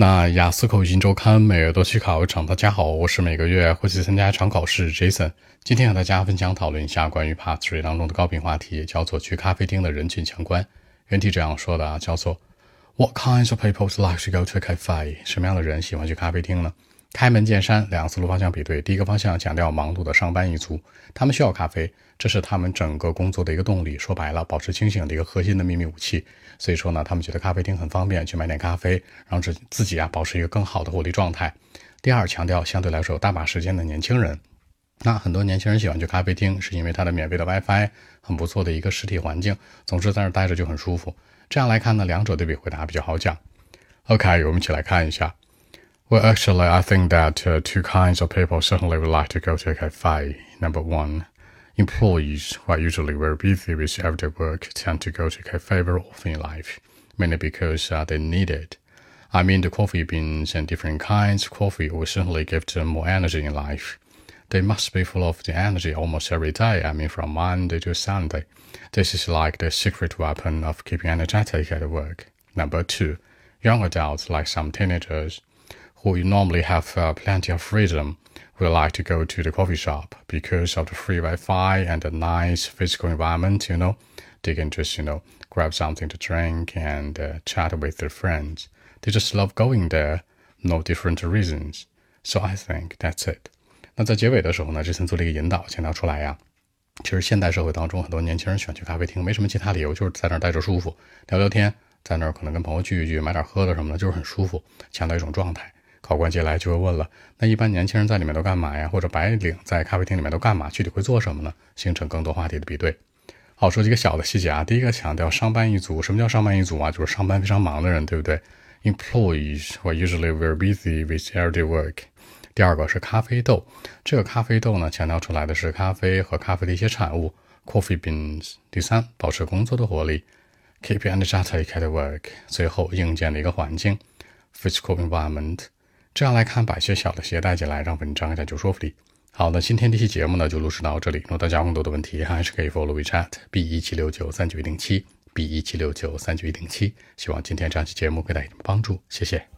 那雅思口语新周刊每月都去考一场。大家好，我是每个月会去参加一场考试 Jason。今天和大家分享讨论一下关于 Part Three 当中的高频话题，叫做去咖啡厅的人群相关。原题这样说的啊，叫做 What kinds of people like to go to a cafe？什么样的人喜欢去咖啡厅呢？开门见山，两个思路方向比对。第一个方向强调忙碌的上班一族，他们需要咖啡，这是他们整个工作的一个动力。说白了，保持清醒的一个核心的秘密武器。所以说呢，他们觉得咖啡厅很方便，去买点咖啡，让自自己啊保持一个更好的活力状态。第二，强调相对来说有大把时间的年轻人。那很多年轻人喜欢去咖啡厅，是因为它的免费的 WiFi，很不错的一个实体环境，总之在那待着就很舒服。这样来看呢，两者对比回答比较好讲。OK，我们一起来看一下。Well, actually, I think that two kinds of people certainly would like to go to a cafe. Number one. Employees who are usually very busy with everyday work tend to go to cafe very often in life, mainly because uh, they need it. I mean, the coffee beans and different kinds of coffee will certainly give them more energy in life. They must be full of the energy almost every day. I mean, from Monday to Sunday. This is like the secret weapon of keeping energetic at work. Number two, young adults like some teenagers who normally have uh, plenty of freedom we like to go to the coffee shop because of the free Wi-Fi and the nice physical environment. You know, they can just you know grab something to drink and uh, chat with their friends. They just love going there, no different reasons. So I think that's it. 那在结尾的时候呢，这森做了一个引导，强调出来呀。其实现代社会当中，很多年轻人喜欢去咖啡厅，没什么其他理由，就是在那儿待着舒服，聊聊天，在那儿可能跟朋友聚一聚，买点喝的什么的，就是很舒服，强调一种状态。 考官接下来就会问了：那一般年轻人在里面都干嘛呀？或者白领在咖啡厅里面都干嘛？具体会做什么呢？形成更多话题的比对。好，说几个小的细节啊。第一个强调上班一族，什么叫上班一族啊？就是上班非常忙的人，对不对？Employees who are usually very busy with everyday work。第二个是咖啡豆，这个咖啡豆呢，强调出来的是咖啡和咖啡的一些产物，coffee beans。第三，保持工作的活力，keep energetic at work。最后，硬件的一个环境，physical environment。这样来看，把一些小的鞋带进来，让文章更加有说服力。好，那今天这期节目呢，就录制到这里。如果大家有更多的问题，还是可以 follow WeChat B 一七六九三九一零七 B 一七六九三九一零七。希望今天这期节目给大家帮助，谢谢。